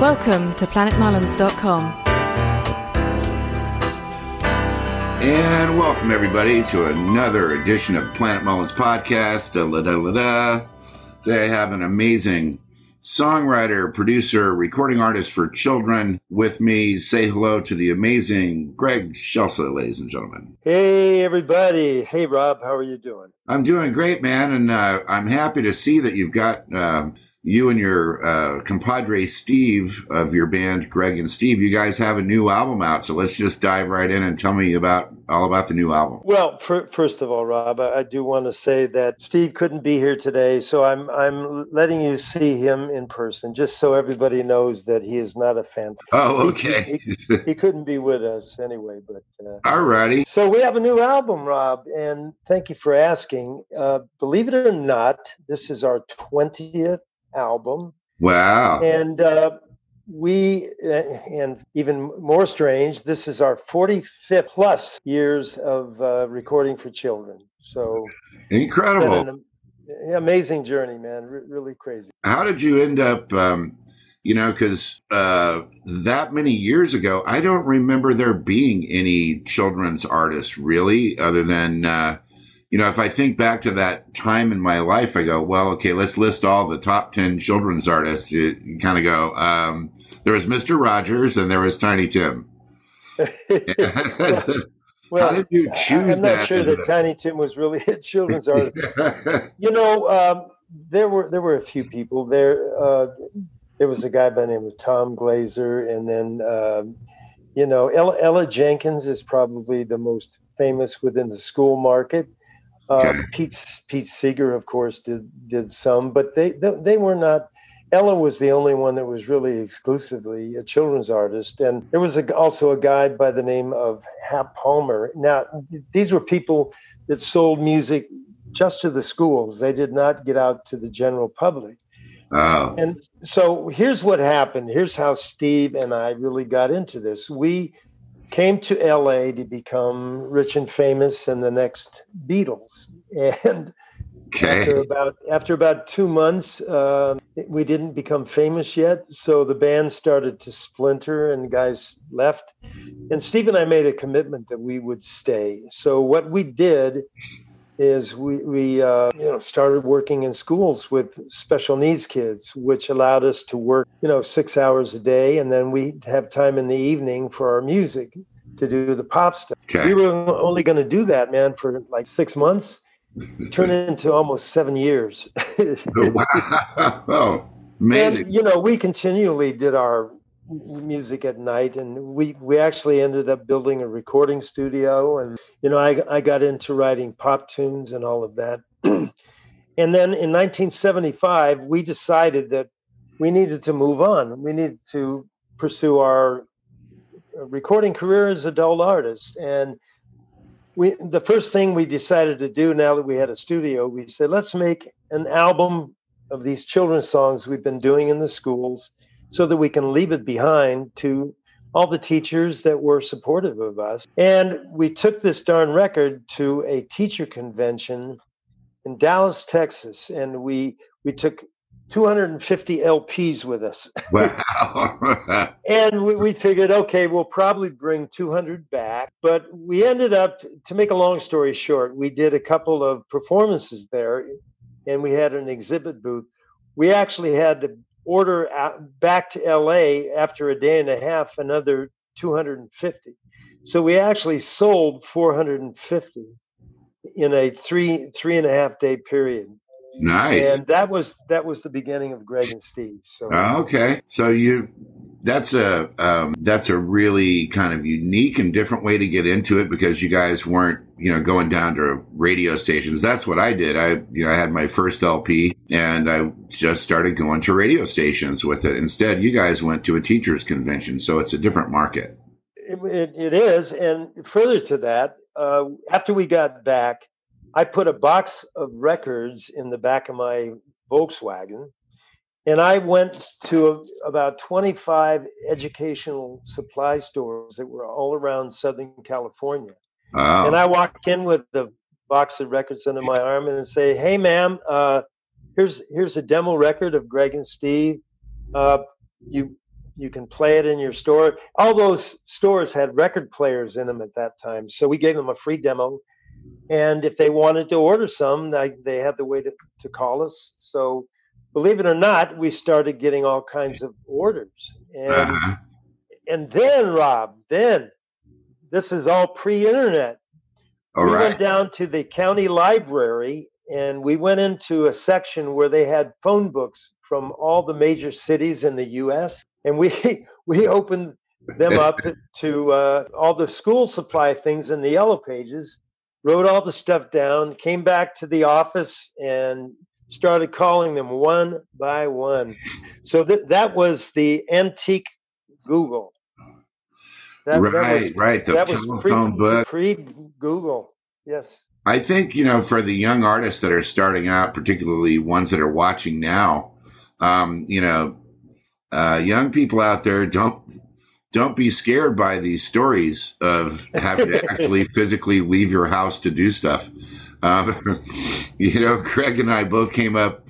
Welcome to planetmullins.com. And welcome everybody to another edition of Planet Mullins podcast. Da-la-da-la-da. Today I have an amazing songwriter, producer, recording artist for children with me. Say hello to the amazing Greg Scelsa, ladies and gentlemen. Hey everybody. Hey Rob, how are you doing? I'm doing great, man, and uh, I'm happy to see that you've got. Uh, you and your uh, compadre Steve of your band, Greg and Steve, you guys have a new album out. So let's just dive right in and tell me about all about the new album. Well, for, first of all, Rob, I, I, do want to say that Steve couldn't be here today, so I'm I'm letting you see him in person, just so everybody knows that he is not a fan. Oh, okay. He, he, he couldn't be with us anyway, but uh, all righty. So we have a new album, Rob, and thank you for asking. Uh, believe it or not, this is our twentieth album. Wow. And uh, we, uh, and even more strange, this is our 45th plus years of uh, recording for children. So incredible. amazing journey, man. R- really crazy. How did you end up? Um, you know, because uh, that many years ago, I don't remember there being any children's artists really, other than uh, you know, if I think back to that time in my life, I go, well, okay, let's list all the top 10 children's artists. You, you kind of go, um, there was Mr. Rogers and there was Tiny Tim. well, How did you choose I'm not sure that Tiny Tim was really a children's artist. you know, um, there were there were a few people there. Uh, there was a guy by the name of Tom Glazer, and then um, you know Ella, Ella Jenkins is probably the most famous within the school market. Um, Pete Pete Seeger, of course, did did some, but they, they they were not. Ella was the only one that was really exclusively a children's artist, and there was a, also a guy by the name of Hap Palmer. Now, these were people that sold music just to the schools. They did not get out to the general public. Oh. And so here's what happened. Here's how Steve and I really got into this. We came to LA to become rich and famous and the next Beatles. And okay. after about after about two months, uh, we didn't become famous yet, so the band started to splinter and guys left. And Steve and I made a commitment that we would stay. So what we did is we, we uh, you know started working in schools with special needs kids which allowed us to work you know six hours a day and then we have time in the evening for our music to do the pop stuff. Okay. we were only going to do that man for like six months. Turned into almost seven years. Oh, wow. Oh, amazing. and, you know we continually did our music at night and we we actually ended up building a recording studio and you know I I got into writing pop tunes and all of that. and then in 1975 we decided that we needed to move on. We needed to pursue our uh, recording career as adult artists and we the first thing we decided to do now that we had a studio we said let's make an album of these children's songs we've been doing in the schools so that we can leave it behind to all the teachers that were supportive of us. And we took this darn record to a teacher convention in Dallas, Texas, and we we took 250 LPs with us. Wow. and we, we, figured, okay, we'll probably bring 200 back. But we ended up, to make a long story short, we did a couple of performances there and we had an exhibit booth. We actually had order back to LA after a day and a half another 250. So we actually sold 450 in a three three and a half day period. Nice. And that was that was the beginning of Greg and Steve. So okay, so you that's a um, that's a really kind of unique and different way to get into it because you guys weren't you know going down to radio stations. That's what I did. I you know I had my first LP and I just started going to radio stations with it. Instead, you guys went to a teachers convention, so it's a different market. it, it, it is, and further to that, uh, after we got back, I put a box of records in the back of my Volkswagen and I went to about 25 educational supply stores that were all around Southern California. Wow. And I walk in with the box of records under my arm and say, "Hey, ma'am, uh, here's here's a demo record of Greg and Steve. Uh, you You can play it in your store. All those stores had record players in them at that time. So we gave them a free demo. And if they wanted to order some, they, they had the way to, to call us. So believe it or not, we started getting all kinds of orders. And, uh-huh. and then, Rob, then this is all pre internet. we right. went down to the county library and we went into a section where they had phone books from all the major cities in the U.S. and we we opened them up to, uh, all the school supply things in the yellow pages, wrote all the stuff down, came back to the office and started calling them one by one. So that that was the antique Google. That, right, that was, right. The telephone pre, book. Pre Google. Yes. I think, you know, for the young artists that are starting out, particularly ones that are watching now, um, you know, uh, young people out there don't don't be scared by these stories of having to actually physically leave your house to do stuff. Um, you know, Craig and I both came up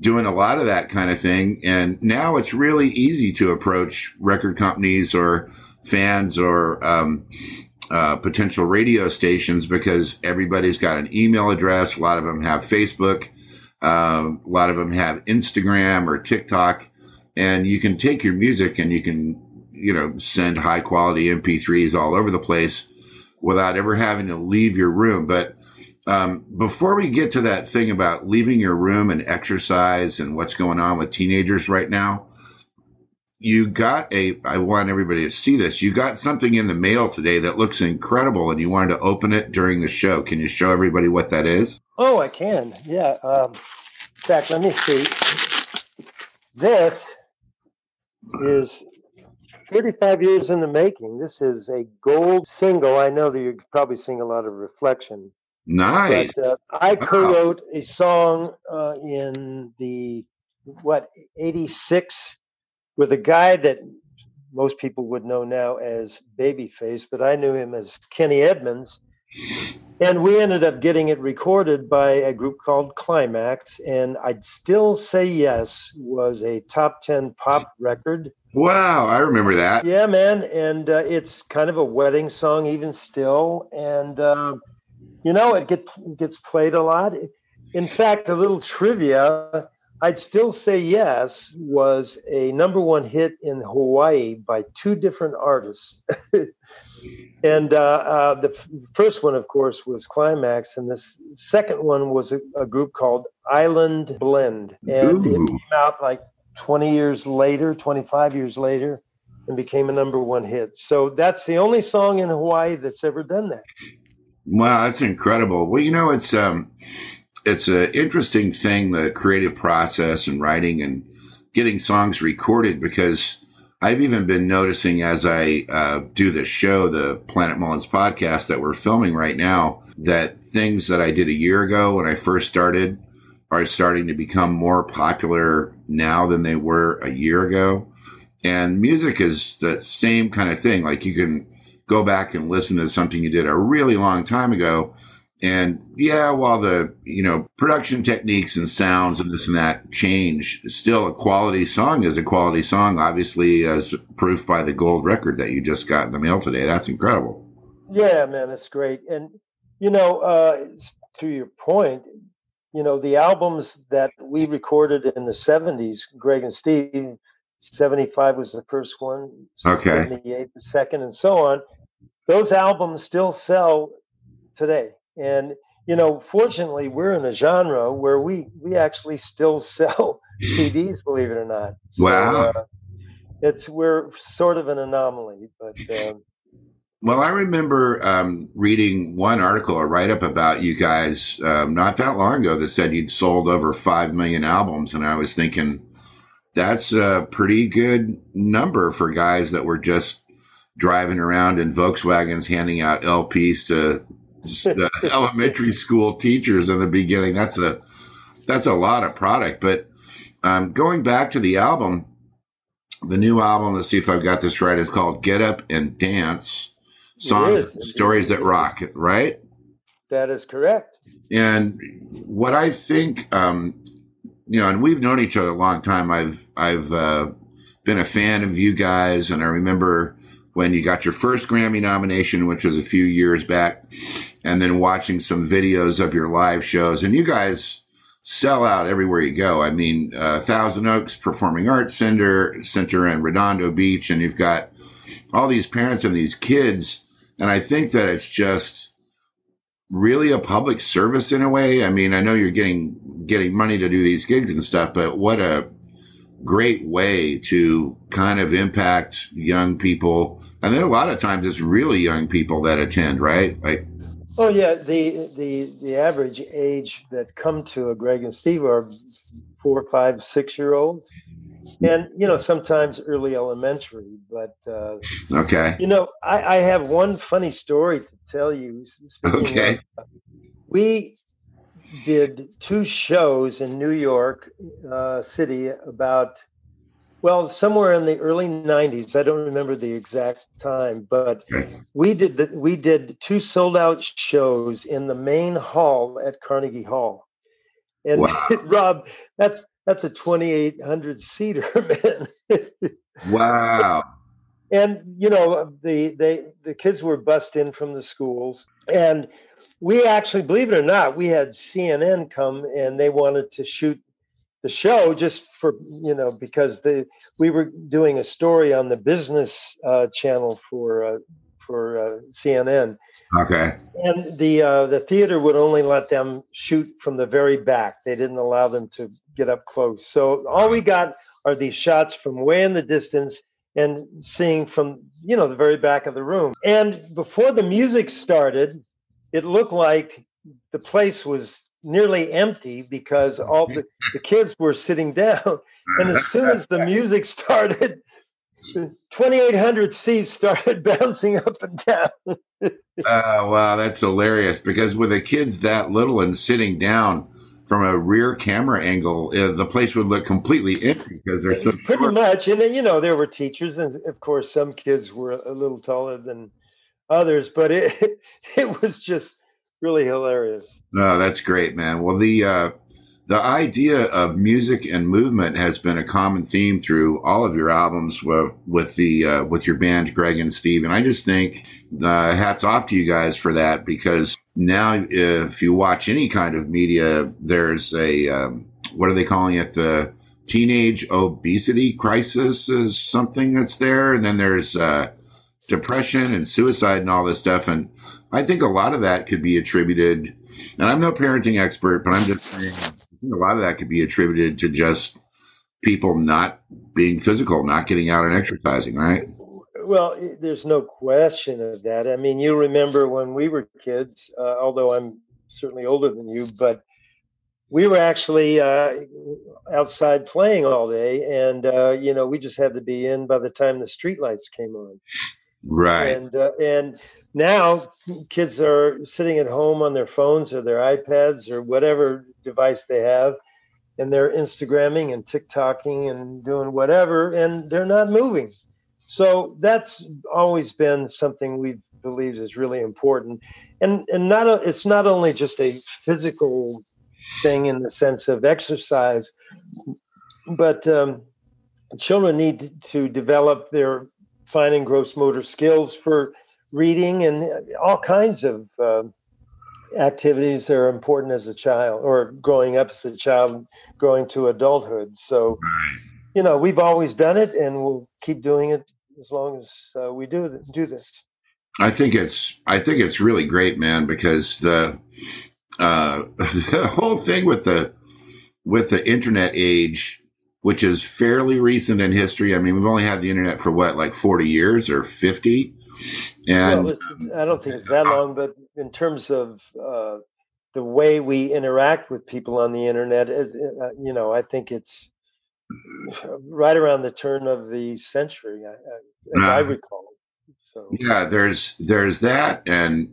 doing a lot of that kind of thing, and now it's really easy to approach record companies or fans or um, uh, potential radio stations because everybody's got an email address. A lot of them have Facebook. Uh, a lot of them have Instagram or TikTok, and you can take your music and you can, you know, send high quality MP3s all over the place without ever having to leave your room. But um, before we get to that thing about leaving your room and exercise and what's going on with teenagers right now, you got a i want everybody to see this. You got something in the mail today that looks incredible and you wanted to open it during the show. Can you show everybody what that is? Oh i can. Yeah um, in fact let me see. This is 35 years in the making. This is a gold single. I know that you're probably seeing a lot of reflection nice but, uh, i co-wrote a song uh, in the what 86 with a guy that most people would know now as Babyface, but I knew him as Kenny Edmonds. And we ended up getting it recorded by a group called Klymaxx. And I'd Still Say Yes was a top 10 pop record. Wow, I remember that. Yeah, man. And uh, it's kind of a wedding song, even still. And, uh, you know, it gets, gets played a lot. In fact, a little trivia I'd still say yes was a number one hit in Hawaii by two different artists. and uh, uh, the first one, of course, was Klymaxx, and the second one was a, a group called Island Blend. And Ooh. it came out like 20 years later, 25 years later, and became a number one hit. So that's the only song in Hawaii that's ever done that. Wow, that's incredible. Well, you know, it's um, it's an interesting thing, the creative process and writing and getting songs recorded because I've even been noticing as I uh, do this show, the Planet Mullins podcast that we're filming right now, that things that I did a year ago when I first started are starting to become more popular now than they were a year ago. And music is the same kind of thing. Like you can go back and listen to something you did a really long time ago and yeah, while the, you know, production techniques and sounds and this and that change, still a quality song is a quality song, obviously, as proof by the gold record that you just got in the mail today. That's incredible. Yeah, man, it's great. And, you know, uh, to your point, you know, the albums that we recorded in the 70s, Greg and Steve, 75 was the first one, okay. 78 the second, and so on. Those albums still sell today and you know, fortunately, we're in a genre where we we actually still sell CDs, believe it or not. So, wow. Uh, it's we're sort of an anomaly, but. Um, well, I remember um, reading one article, a write up about you guys um, not that long ago that said you'd sold over 5 million albums. And I was thinking, that's a pretty good number for guys that were just driving around in Volkswagens handing out LPs to the elementary school teachers in the beginning. That's a that's a lot of product. But um, going back to the album, the new album. Let's see if I've got this right. Is called "Get Up and Dance." Songs, stories that rock. Right. That is correct. And what I think, um, you know, and we've known each other a long time. I've I've uh, been a fan of you guys, and I remember when you got your first Grammy nomination, which was a few years back, and then watching some videos of your live shows. And you guys sell out everywhere you go. I mean, uh, Thousand Oaks Performing Arts Center, Center in Redondo Beach, and you've got all these parents and these kids. And I think that it's just really a public service in a way. I mean, I know you're getting getting money to do these gigs and stuff, but what a great way to kind of impact young people. And then a lot of times it's really young people that attend, right? Like, oh yeah, the the the average age that come to a Greg and Steve are four, five, six year olds, and you know sometimes early elementary. But uh, okay, you know I, I have one funny story to tell you. okay, of, we did two shows in New York uh, City about, well, somewhere in the early '90s. I don't remember the exact time, but we did the, we did two sold out shows in the main hall at Carnegie Hall. And wow. Rob, that's that's a 2,800 seater, man. wow. And you know the they the kids were bussed in from the schools, and we actually, believe it or not, we had CNN come and they wanted to shoot the show just for you know because they we were doing a story on the business uh, channel for uh, for uh, CNN. Okay. And the uh, the theater would only let them shoot from the very back. They didn't allow them to get up close. So all we got are these shots from way in the distance and seeing from you know the very back of the room. And before the music started, it looked like the place was nearly empty because all the, the kids were sitting down. And as soon as the music started, 2,800 seats started bouncing up and down. oh, wow. That's hilarious because with the kids that little and sitting down from a rear camera angle, uh, the place would look completely empty because they're so Pretty short. much. And then, you know, there were teachers, and of course, some kids were a little taller than others, but it it was just really hilarious. No, that's great, man. Well, the uh, the idea of music and movement has been a common theme through all of your albums with, with the uh, with your band, Greg and Steve, and I just think uh, hats off to you guys for that because now if you watch any kind of media, there's a um, what are they calling it the teenage obesity crisis is something that's there, and then there's uh, depression and suicide and all this stuff. And I think a lot of that could be attributed, and I'm no parenting expert, but I'm just saying a lot of that could be attributed to just people not being physical, not getting out and exercising, right? Well, there's no question of that. I mean, you remember when we were kids, uh, although I'm certainly older than you, but we were actually uh, outside playing all day, and uh, you know, we just had to be in by the time the streetlights came on. Right. And uh, and now kids are sitting at home on their phones or their iPads or whatever device they have, and they're Instagramming and TikToking and doing whatever, and they're not moving. So that's always been something we've believed is really important, and and not a, it's not only just a physical thing in the sense of exercise, but um, children need to develop their fine and gross motor skills for reading and all kinds of uh, activities that are important as a child or growing up as a child, growing to adulthood. So, you know, we've always done it and we'll keep doing it as long as uh, we do do this. I think it's I think it's really great, man, because the uh, the whole thing with the with the internet age which is fairly recent in history. I mean, we've only had the internet for what, like 40 years or 50? And well, I don't think it's that long, but in terms of uh, the way we interact with people on the internet, is, uh, you know, I think it's right around the turn of the century, as uh, I recall. So. Yeah, there's there's that, and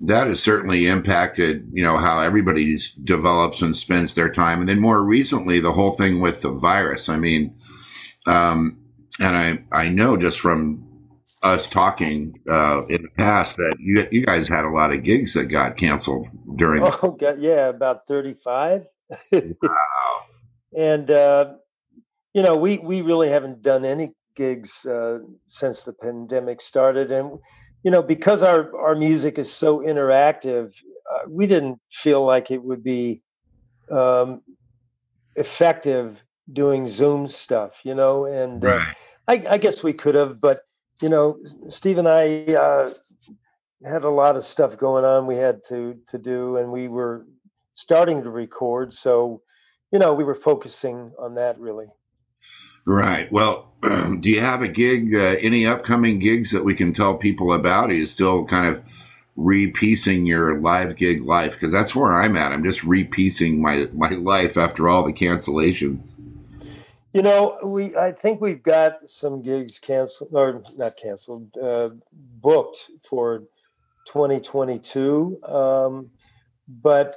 that has certainly impacted, you know, how everybody develops and spends their time. And then more recently, the whole thing with the virus. I mean, um, and I, I know just from us talking uh, in the past that you, you guys had a lot of gigs that got canceled during. Oh, God, yeah, about 35. wow. and, uh, you know, we we really haven't done any gigs uh, since the pandemic started, and you know, because our our music is so interactive, uh, we didn't feel like it would be um, effective doing Zoom stuff, you know, and uh, Right. I, I guess we could have, but you know, Steve and I uh, had a lot of stuff going on we had to to do, and we were starting to record, so you know, we were focusing on that really. Right. Well, do you have a gig, uh, any upcoming gigs that we can tell people about? Are you still kind of repiecing your live gig life? Because that's where I'm at. I'm just repiecing my, my life after all the cancellations. You know, we I think we've got some gigs canceled or not canceled, uh, booked for 2022. Um, but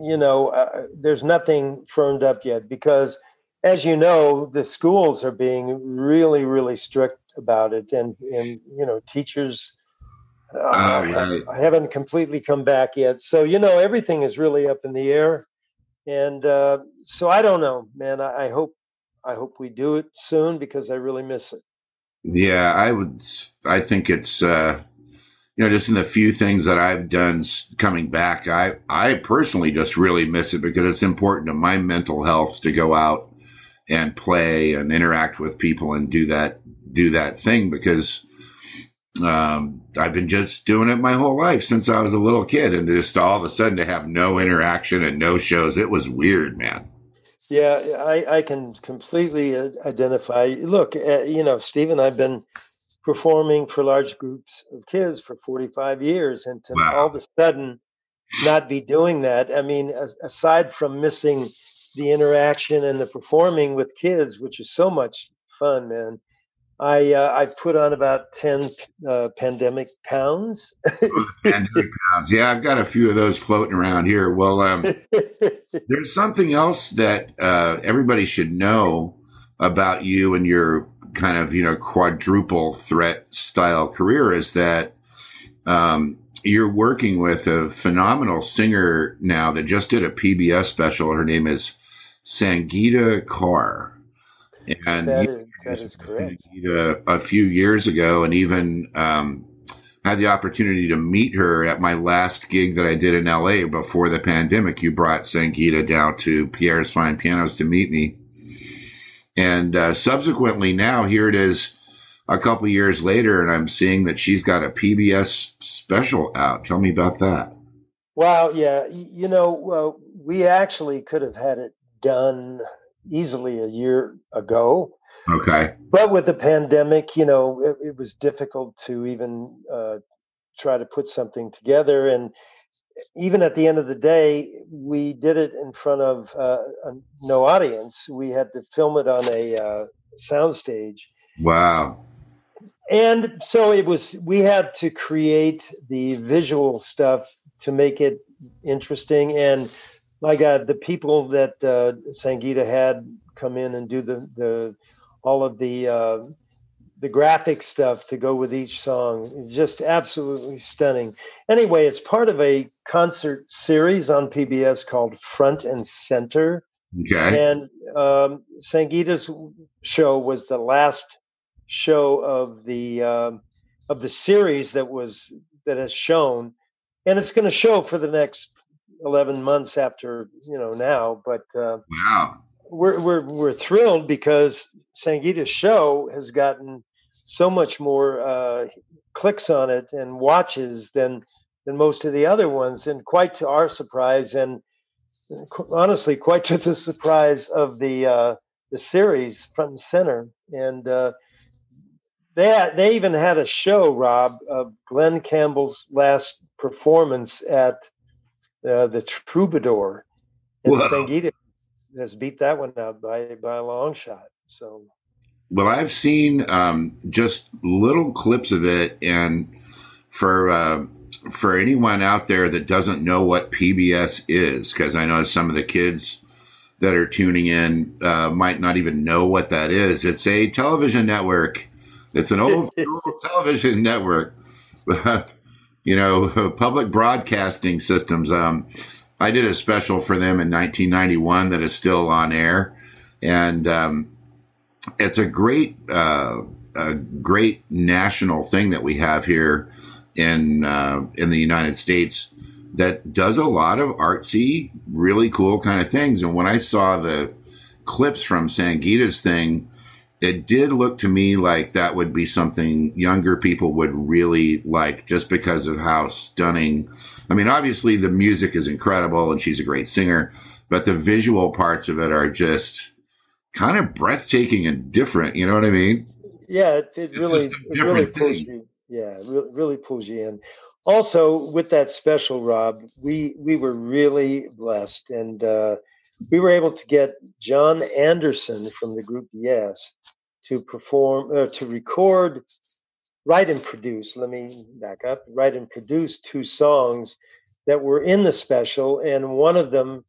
you know, uh, there's nothing firmed up yet because, as you know, the schools are being really, really strict about it, and and you know, teachers uh, Oh, right. haven't completely come back yet. So you know, everything is really up in the air, and uh, so I don't know, man. I, I hope I hope we do it soon because I really miss it. Yeah, I would, I think it's, uh, you know, just in the few things that I've done coming back, I, I personally just really miss it because it's important to my mental health to go out and play and interact with people and do that, do that thing because, um, I've been just doing it my whole life since I was a little kid and just all of a sudden to have no interaction and no shows, it was weird, man. Yeah, I, I can completely uh, identify. Look, uh, you know, Stephen, I've been performing for large groups of kids for 45 years, and to Wow. all of a sudden not be doing that, I mean, aside from missing the interaction and the performing with kids, which is so much fun, man. I uh, I put on about 10 uh, pandemic pounds. Pandemic pounds. Yeah, I've got a few of those floating around here. Well, um, There's something else that uh, everybody should know about you and your kind of you know quadruple threat style career is that um, you're working with a phenomenal singer now that just did a PBS special. Her name is Sangeeta Kaur, and that is that is introduced correct. Sangeeta a few years ago, and even um, had the opportunity to meet her at my last gig that I did in LA before the pandemic. You brought Sangeeta down to Pierre's Fine Pianos to meet me. And uh, subsequently, now here it is a couple years later, and I'm seeing that she's got a PBS special out. Tell me about that. Wow, yeah, you know, well, we actually could have had it done easily a year ago, Okay. but with the pandemic, you know, it, it was difficult to even uh, try to put something together. And even at the end of the day, we did it in front of uh, no audience. We had to film it on a uh, soundstage. Wow. and so it was we had to create the visual stuff to make it interesting and my god the people that uh, sangeeta had come in and do the the all of the uh, the graphic stuff to go with each song just absolutely stunning. Anyway it's part of a concert series on pbs called front and center. Okay. and um, Sangeeta's show was the last show of the um, of the series that was that has shown, and it's going to show for the next eleven months after you know now. But uh, Wow. we're we're we're thrilled because Sangeeta's show has gotten so much more uh, clicks on it and watches than than most of the other ones, and quite to our surprise, and qu- honestly, quite to the surprise of the uh, the series front and center. And uh, they had, they even had a show, Rob, of Glen Campbell's last performance at uh, the Troubadour, and Whoa. Sangeeta has beat that one out by by a long shot. So Well, I've seen um, just little clips of it, and for uh, for anyone out there that doesn't know what PBS is, because I know some of the kids that are tuning in uh, might not even know what that is. It's a television network. It's an old school television network. you know, public broadcasting systems. Um, I did a special for them in 1991 that is still on air, and um, it's a great, uh, a great national thing that we have here in uh, in the United States that does a lot of artsy, really cool kind of things. And when I saw the clips from Sangeeta's thing, it did look to me like that would be something younger people would really like just because of how stunning. I mean, obviously the music is incredible and she's a great singer, but the visual parts of it are just kind of breathtaking and different. You know what I mean? Yeah, it, it really, it really pulls you. Yeah, really, really pulls you in. Also, with that special, Rob, we we were really blessed, and uh, we were able to get Jon Anderson from the group Yes to perform uh, to record, write and produce. Let me back up. Write and produce two songs that were in the special, and one of them,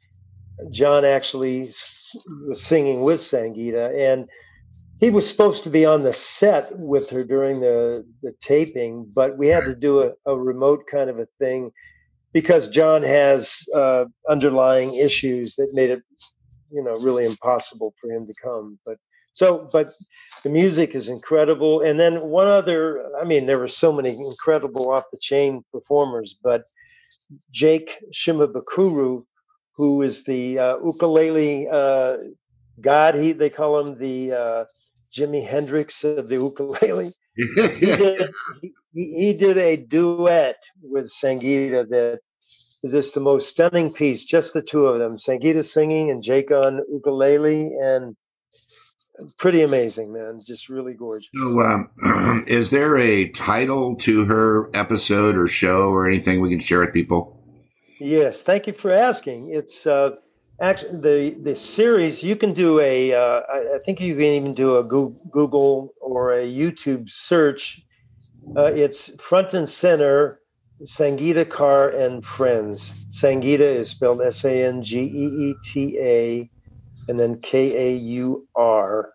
Jon actually was singing with Sangeeta, and he was supposed to be on the set with her during the, the taping, but we had to do a, a remote kind of a thing because Jon has uh, underlying issues that made it, you know, really impossible for him to come. But so, but the music is incredible. And then one other, I mean, there were so many incredible off the chain performers, but Jake Shimabukuro, who is the uh, ukulele uh, god, he they call him the uh, Jimi Hendrix of the ukulele. he, did, he, he, did a duet with Sangeeta that is just the most stunning piece, just the two of them, Sangeeta singing and Jake on ukulele, and pretty amazing, man. Just really gorgeous. So, um, is there a title to her episode or show or anything we can share with people? Yes, thank you for asking. It's uh, actually the the series. You can do a. Uh, I, think you can even do a Google or a YouTube search. Uh, it's front and center. Sangeeta Kaur and Friends. Sangeeta is spelled S A N G E E T A and then K A U R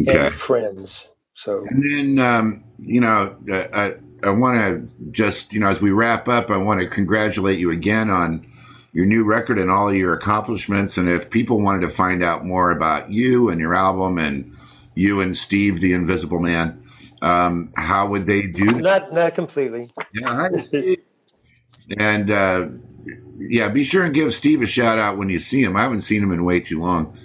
okay. and friends. So and then um, you know I I want to just you know as we wrap up I want to congratulate you again on your new record and all of your accomplishments and if people wanted to find out more about you and your album and you and Steve the Invisible Man um, how would they do that? Not not completely. Yeah, and uh, yeah, be sure and give Steve a shout out when you see him. I haven't seen him in way too long.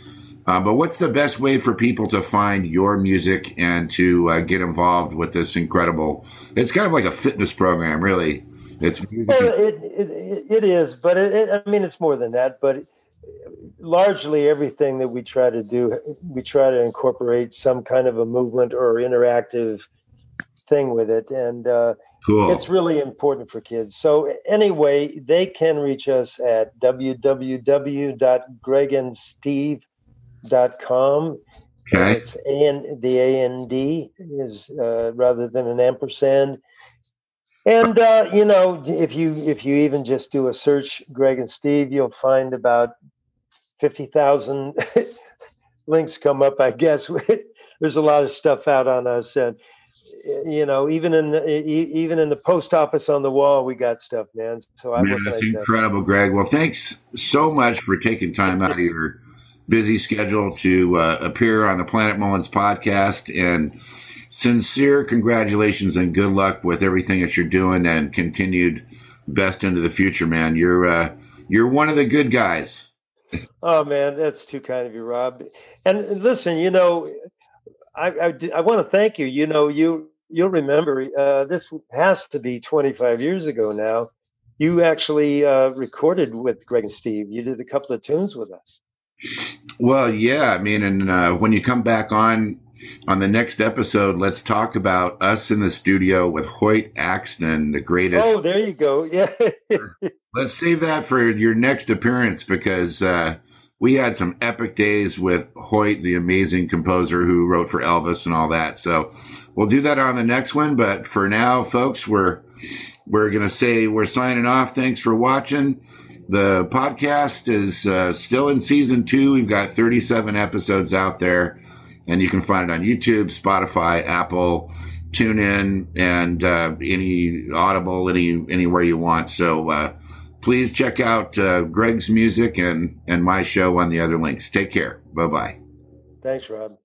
Uh, but what's the best way for people to find your music and to uh, get involved with this incredible? It's kind of like a fitness program, really. It's well, it, it, it is, but it, I mean, it's more than that. But largely everything that we try to do, we try to incorporate some kind of a movement or interactive thing with it, and uh, cool. it's really important for kids. So anyway, they can reach us at www.gregandsteve.com dot com. Okay. It's and the A N D is uh, rather than an ampersand. And uh, you know, if you if you even just do a search, Greg and Steve, you'll find about fifty thousand links come up. I guess there's a lot of stuff out on us, and you know, even in the, even in the post office on the wall, we got stuff, man. So I man, that's incredible, Greg. Well, thanks so much for taking time out of your busy schedule to uh, appear on the Planet Mullins podcast. And sincere congratulations and good luck with everything that you're doing and continued best into the future, man. You're uh, you're one of the good guys. oh man, that's too kind of you, Rob. And listen, you know, I I, I want to thank you. You know, you you'll remember uh, this has to be 25 years ago now. You actually uh, recorded with Greg and Steve. You did a couple of tunes with us. Well, yeah. I mean, and uh, when you come back on on the next episode, let's talk about us in the studio with Hoyt Axton, the greatest. Oh, there you go. Yeah. let's save that for your next appearance because uh, we had some epic days with Hoyt, the amazing composer who wrote for Elvis and all that. So we'll do that on the next one. But for now, folks, we're we're gonna say we're signing off. Thanks for watching. The podcast is uh, still in season two. We've got 37 episodes out there, and you can find it on YouTube, Spotify, Apple, TuneIn, and uh, any Audible, any anywhere you want. So uh, please check out uh, Greg's music and and my show on the other links. Take care. Bye bye. Thanks, Rob.